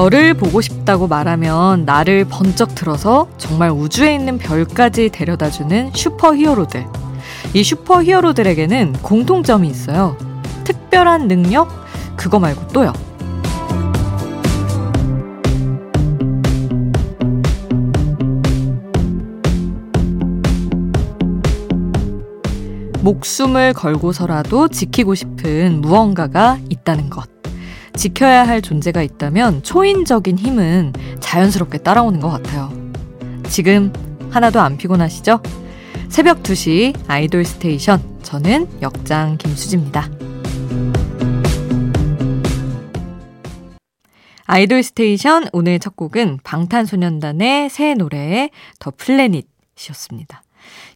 별을 보고 싶다고 말하면 나를 번쩍 들어서 정말 우주에 있는 별까지 데려다주는 슈퍼 히어로들. 이 슈퍼 히어로들에게는 공통점이 있어요. 특별한 능력? 그거 말고 또요. 목숨을 걸고서라도 지키고 싶은 무언가가 있다는 것. 지켜야 할 존재가 있다면 초인적인 힘은 자연스럽게 따라오는 것 같아요. 지금 하나도 안 피곤하시죠? 새벽 2시 아이돌 스테이션. 저는 역장 김수지입니다. 아이돌 스테이션 오늘 첫 곡은 방탄소년단의 새 노래 The Planet이었습니다.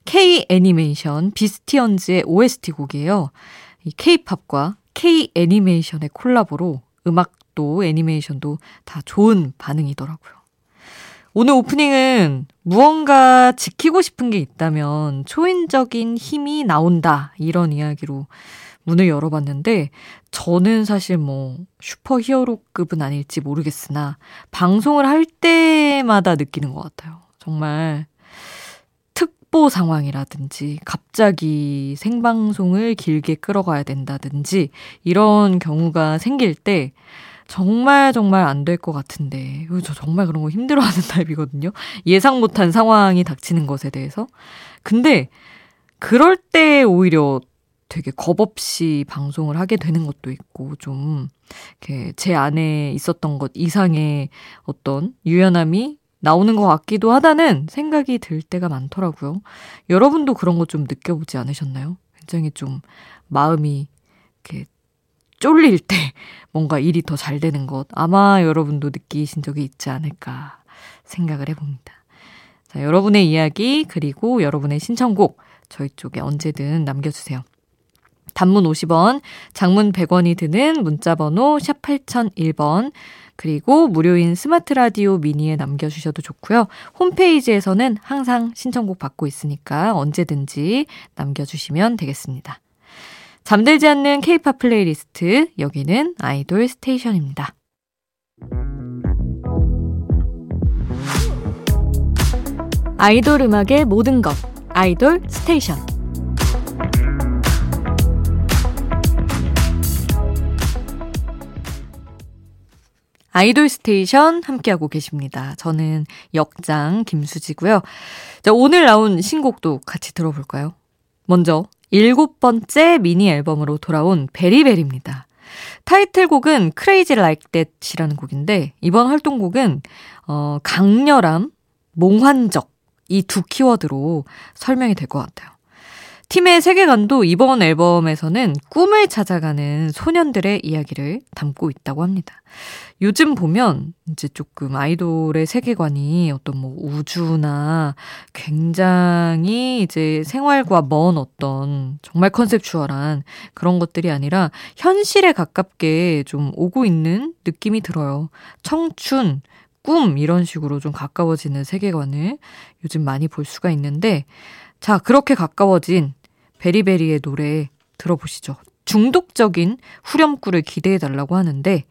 K 애니메이션 베스티언즈의 OST 곡이에요. 이 K-팝과 K 애니메이션의 콜라보로 음악도 애니메이션도 다 좋은 반응이더라고요. 오늘 오프닝은 무언가 지키고 싶은 게 있다면 초인적인 힘이 나온다. 이런 이야기로 문을 열어봤는데, 저는 사실 뭐 슈퍼 히어로급은 아닐지 모르겠으나, 방송을 할 때마다 느끼는 것 같아요. 정말 특보 상황이라든지 갑자기 생방송을 길게 끌어가야 된다든지 이런 경우가 생길 때 정말 정말 안 될 것 같은데 저 정말 그런 거 힘들어하는 타입이거든요. 예상 못한 상황이 닥치는 것에 대해서. 근데 그럴 때 오히려 되게 겁 없이 방송을 하게 되는 것도 있고 좀 이렇게 제 안에 있었던 것 이상의 어떤 유연함이 나오는 것 같기도 하다는 생각이 들 때가 많더라고요. 여러분도 그런 거 좀 느껴보지 않으셨나요? 굉장히 좀 마음이 이렇게 쫄릴 때 뭔가 일이 더 잘 되는 것 아마 여러분도 느끼신 적이 있지 않을까 생각을 해봅니다. 자, 여러분의 이야기 그리고 여러분의 신청곡 저희 쪽에 언제든 남겨주세요. 단문 50원, 장문 100원이 드는 문자번호 샵 8001번 그리고 무료인 스마트 라디오 미니에 남겨주셔도 좋고요. 홈페이지에서는 항상 신청곡 받고 있으니까 언제든지 남겨주시면 되겠습니다. 잠들지 않는 케이팝 플레이리스트, 여기는 아이돌 스테이션입니다. 아이돌 음악의 모든 것, 아이돌 스테이션. 아이돌 스테이션 함께하고 계십니다. 저는 역장 김수지고요. 자, 오늘 나온 신곡도 같이 들어볼까요? 먼저 일곱 번째 미니 앨범으로 돌아온 베리베리입니다. 타이틀곡은 Crazy Like That이라는 곡인데 이번 활동곡은 어, 강렬함, 몽환적 이 두 키워드로 설명이 될 것 같아요. 팀의 세계관도 이번 앨범에서는 꿈을 찾아가는 소년들의 이야기를 담고 있다고 합니다. 요즘 보면 이제 조금 아이돌의 세계관이 어떤 뭐 우주나 굉장히 이제 생활과 먼 어떤 정말 컨셉추얼한 그런 것들이 아니라 현실에 가깝게 좀 오고 있는 느낌이 들어요. 청춘, 꿈 이런 식으로 좀 가까워지는 세계관을 요즘 많이 볼 수가 있는데 자, 그렇게 가까워진 베리베리의 노래 들어보시죠. 중독적인 후렴구를 기대해 달라고 하는데,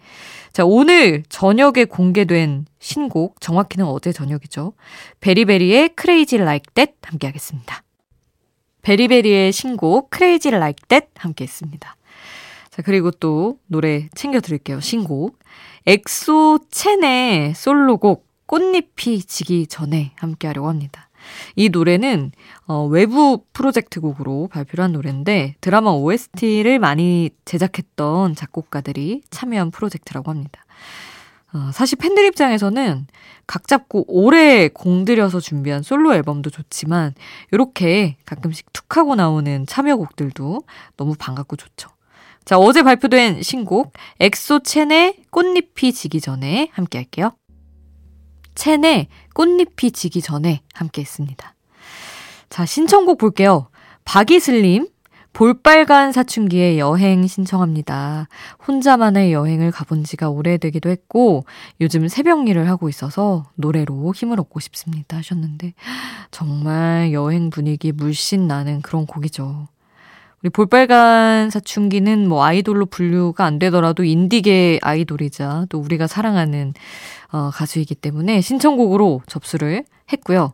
자, 오늘 저녁에 공개된 신곡, 정확히는 어제 저녁이죠. 베리베리의 Crazy Like That 함께 하겠습니다. 베리베리의 신곡 Crazy Like That 함께 했습니다. 자, 그리고 또 노래 챙겨드릴게요. 신곡. 엑소 첸의 솔로곡 꽃잎이 지기 전에 함께 하려고 합니다. 이 노래는 어, 외부 프로젝트 곡으로 발표를 한 노래인데 드라마 OST를 많이 제작했던 작곡가들이 참여한 프로젝트라고 합니다. 어, 사실 팬들 입장에서는 각 잡고 오래 공들여서 준비한 솔로 앨범도 좋지만 이렇게 가끔씩 툭 하고 나오는 참여곡들도 너무 반갑고 좋죠. 자, 어제 발표된 신곡 엑소 첸의 꽃잎이 지기 전에 함께 할게요. 첸의 꽃잎이 지기 전에 함께 했습니다. 자, 신청곡 볼게요. 박이슬님, 볼빨간 사춘기에 여행 신청합니다. 혼자만의 여행을 가본 지가 오래되기도 했고, 요즘 새벽 일을 하고 있어서 노래로 힘을 얻고 싶습니다. 하셨는데, 정말 여행 분위기 물씬 나는 그런 곡이죠. 우리 볼빨간 사춘기는 뭐 아이돌로 분류가 안 되더라도 인디계 아이돌이자 또 우리가 사랑하는 어, 가수이기 때문에 신청곡으로 접수를 했고요.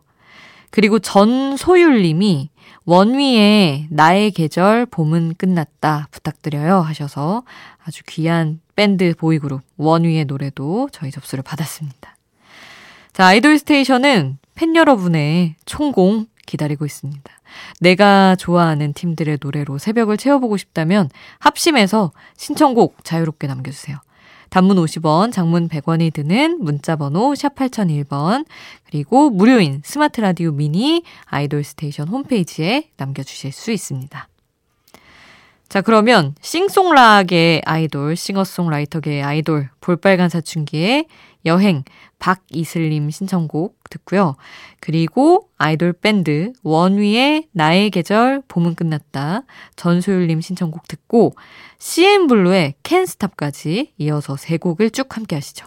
그리고 전소율님이 원위의 나의 계절 봄은 끝났다 부탁드려요 하셔서 아주 귀한 밴드 보이그룹 원위의 노래도 저희 접수를 받았습니다. 자, 아이돌 스테이션은 팬 여러분의 총공 기다리고 있습니다. 내가 좋아하는 팀들의 노래로 새벽을 채워보고 싶다면 합심해서 신청곡 자유롭게 남겨주세요. 단문 50원, 장문 100원이 드는 문자번호 샵 8001번, 그리고 무료인 스마트 라디오 미니 아이돌 스테이션 홈페이지에 남겨주실 수 있습니다. 자, 그러면 싱송락의 아이돌, 싱어송라이터계의 아이돌, 볼빨간 사춘기의 여행, 박이슬님 신청곡 듣고요. 그리고 아이돌 밴드 원위의 나의 계절 봄은 끝났다 전소율님 신청곡 듣고 CN블루의 캔스탑까지 이어서 세 곡을 쭉 함께 하시죠.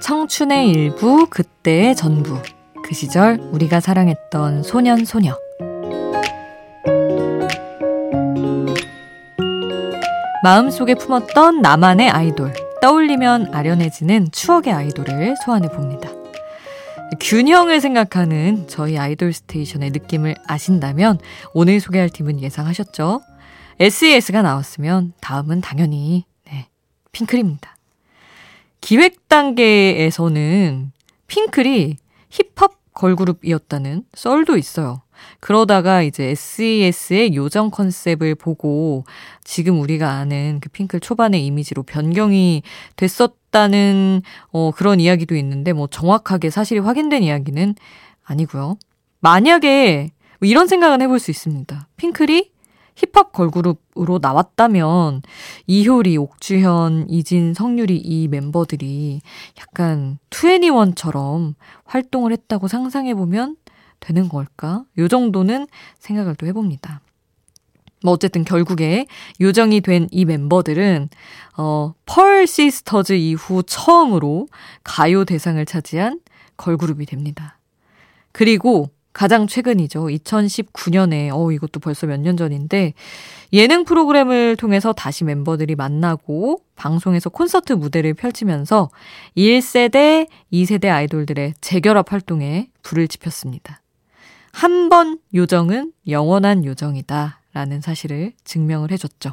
청춘의 일부, 그때의 전부. 그 시절 우리가 사랑했던 소년, 소녀. 마음속에 품었던 나만의 아이돌. 떠올리면 아련해지는 추억의 아이돌을 소환해 봅니다. 균형을 생각하는 저희 아이돌 스테이션의 느낌을 아신다면 오늘 소개할 팀은 예상하셨죠? SES가 나왔으면 다음은 당연히 네, 핑클입니다. 기획 단계에서는 핑클이 힙합 걸그룹이었다는 썰도 있어요. 그러다가 이제 SES의 요정 컨셉을 보고 지금 우리가 아는 그 핑클 초반의 이미지로 변경이 됐었다는 어, 그런 이야기도 있는데 뭐 정확하게 사실이 확인된 이야기는 아니고요. 만약에 뭐 이런 생각은 해볼 수 있습니다. 핑클이 힙합 걸그룹으로 나왔다면 이효리, 옥주현, 이진, 성유리 이 멤버들이 약간 투애니원처럼 활동을 했다고 상상해 보면 되는 걸까? 요 정도는 생각을 또 해봅니다. 뭐 어쨌든 결국에 요정이 된 이 멤버들은 어, 펄 시스터즈 이후 처음으로 가요 대상을 차지한 걸그룹이 됩니다. 그리고 가장 최근이죠. 2019년에, 어, 이것도 벌써 몇 년 전인데, 예능 프로그램을 통해서 다시 멤버들이 만나고, 방송에서 콘서트 무대를 펼치면서 1세대, 2세대 아이돌들의 재결합 활동에 불을 지폈습니다. 한 번 요정은 영원한 요정이다. 라는 사실을 증명을 해줬죠.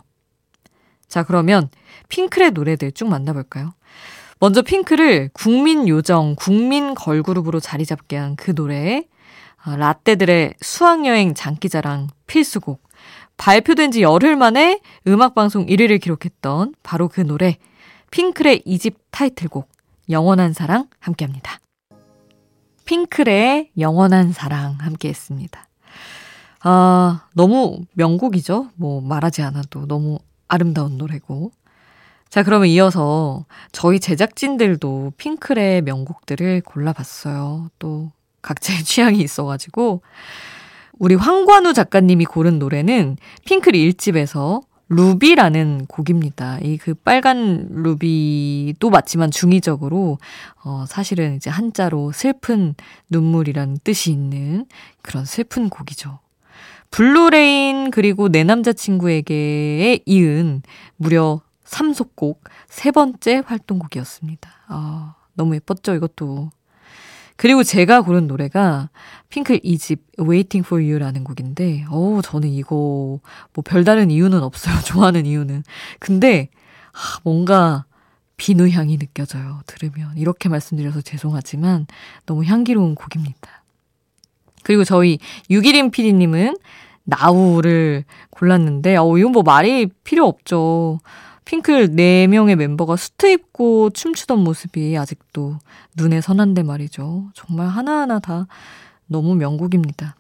자, 그러면 핑클의 노래들 쭉 만나볼까요? 먼저 핑크를 국민 요정, 국민 걸그룹으로 자리 잡게 한 그 노래 어, 라떼들의 수학여행 장기자랑 필수곡. 발표된 지 열흘 만에 음악방송 1위를 기록했던 바로 그 노래, 핑클의 이집 타이틀곡, 영원한 사랑 함께 합니다. 핑클의 영원한 사랑 함께 했습니다. 아, 너무 명곡이죠? 뭐 말하지 않아도 너무 아름다운 노래고. 자, 그러면 이어서 저희 제작진들도 핑클의 명곡들을 골라봤어요. 또 각자의 취향이 있어가지고 우리 황관우 작가님이 고른 노래는 핑클 1집에서 루비라는 곡입니다. 이 그 빨간 루비도 맞지만 중의적으로 어 사실은 이제 한자로 슬픈 눈물이라는 뜻이 있는 그런 슬픈 곡이죠. Blue Rain 그리고 내 남자친구에게 이은 무려 후속곡 세 번째 활동곡이었습니다. 아, 너무 예뻤죠, 이것도. 그리고 제가 고른 노래가 핑클 2집 Waiting for You라는 곡인데, 어 저는 이거 뭐 별다른 이유는 없어요. 좋아하는 이유는. 근데 아, 뭔가 비누 향이 느껴져요. 들으면. 이렇게 말씀드려서 죄송하지만 너무 향기로운 곡입니다. 그리고 저희 6일인 PD님은 나우를 골랐는데, 어, 이건 뭐 말이 필요 없죠. 핑클 4명의 멤버가 수트 입고 춤추던 모습이 아직도 눈에 선한데 말이죠. 정말 하나하나 다 너무 명곡입니다.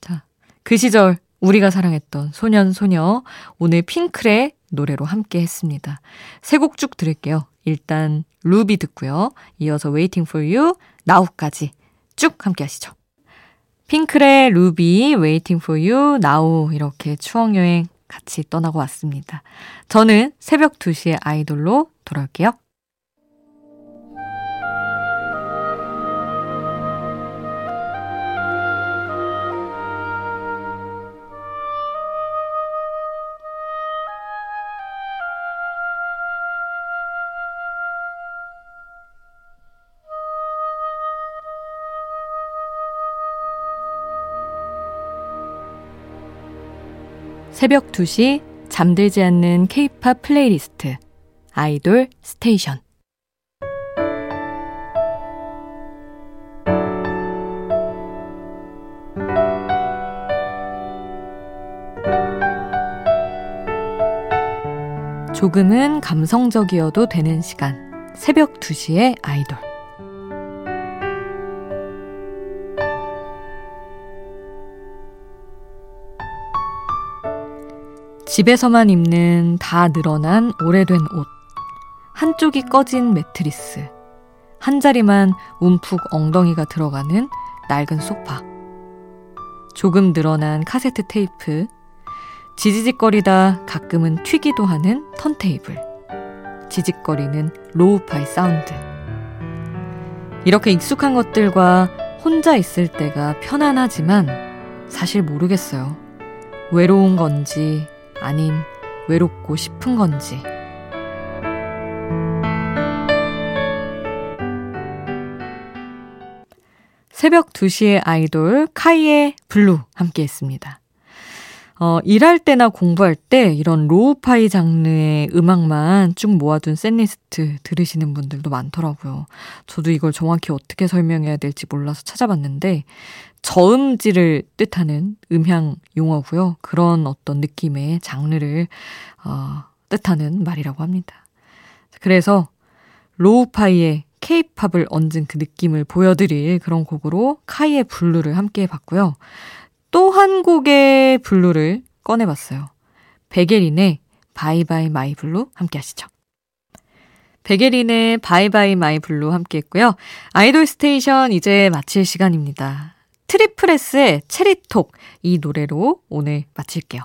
자, 그 시절 우리가 사랑했던 소년, 소녀, 오늘 핑클의 노래로 함께 했습니다. 세 곡 쭉 들을게요. 일단 루비 듣고요. 이어서 Waiting for You, 나우까지 쭉 함께 하시죠. 핑클의 루비, Waiting for You, 나우 이렇게 추억여행 같이 떠나고 왔습니다. 저는 새벽 2시에 아이돌로 돌아올게요. 새벽 2시 잠들지 않는 케이팝 플레이리스트 아이돌 스테이션. 조금은 감성적이어도 되는 시간 새벽 2시의 아이돌 집에서만 입는 다 늘어난 오래된 옷. 한쪽이 꺼진 매트리스. 한 자리만 움푹 엉덩이가 들어가는 낡은 소파. 조금 늘어난 카세트 테이프. 지지직거리다 가끔은 튀기도 하는 턴테이블. 지직거리는 lo-fi 사운드. 이렇게 익숙한 것들과 혼자 있을 때가 편안하지만 사실 모르겠어요. 외로운 건지 아니면 외롭고 싶은 건지. 새벽 2시에 아이돌 카이의 Blue 함께 했습니다. 어, 일할 때나 공부할 때 이런 lo-fi 장르의 음악만 쭉 모아둔 샌리스트 들으시는 분들도 많더라고요. 저도 이걸 정확히 어떻게 설명해야 될지 몰라서 찾아봤는데 저음질을 뜻하는 음향 용어고요. 그런 어떤 느낌의 장르를 어, 뜻하는 말이라고 합니다. 그래서 lo-fi의 케이팝을 얹은 그 느낌을 보여드릴 그런 곡으로 카이의 Blue를 함께 해봤고요. 또 한 곡의 Blue를 꺼내봤어요. 백예린의 Bye bye my blue 함께 하시죠. 백예린의 Bye bye my blue 함께 했고요. 아이돌 스테이션 이제 마칠 시간입니다. 트리플에스의 Cherry Talk 이 노래로 오늘 마칠게요.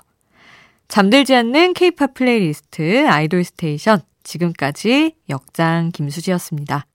잠들지 않는 케이팝 플레이리스트 아이돌 스테이션 지금까지 역장 김수지였습니다.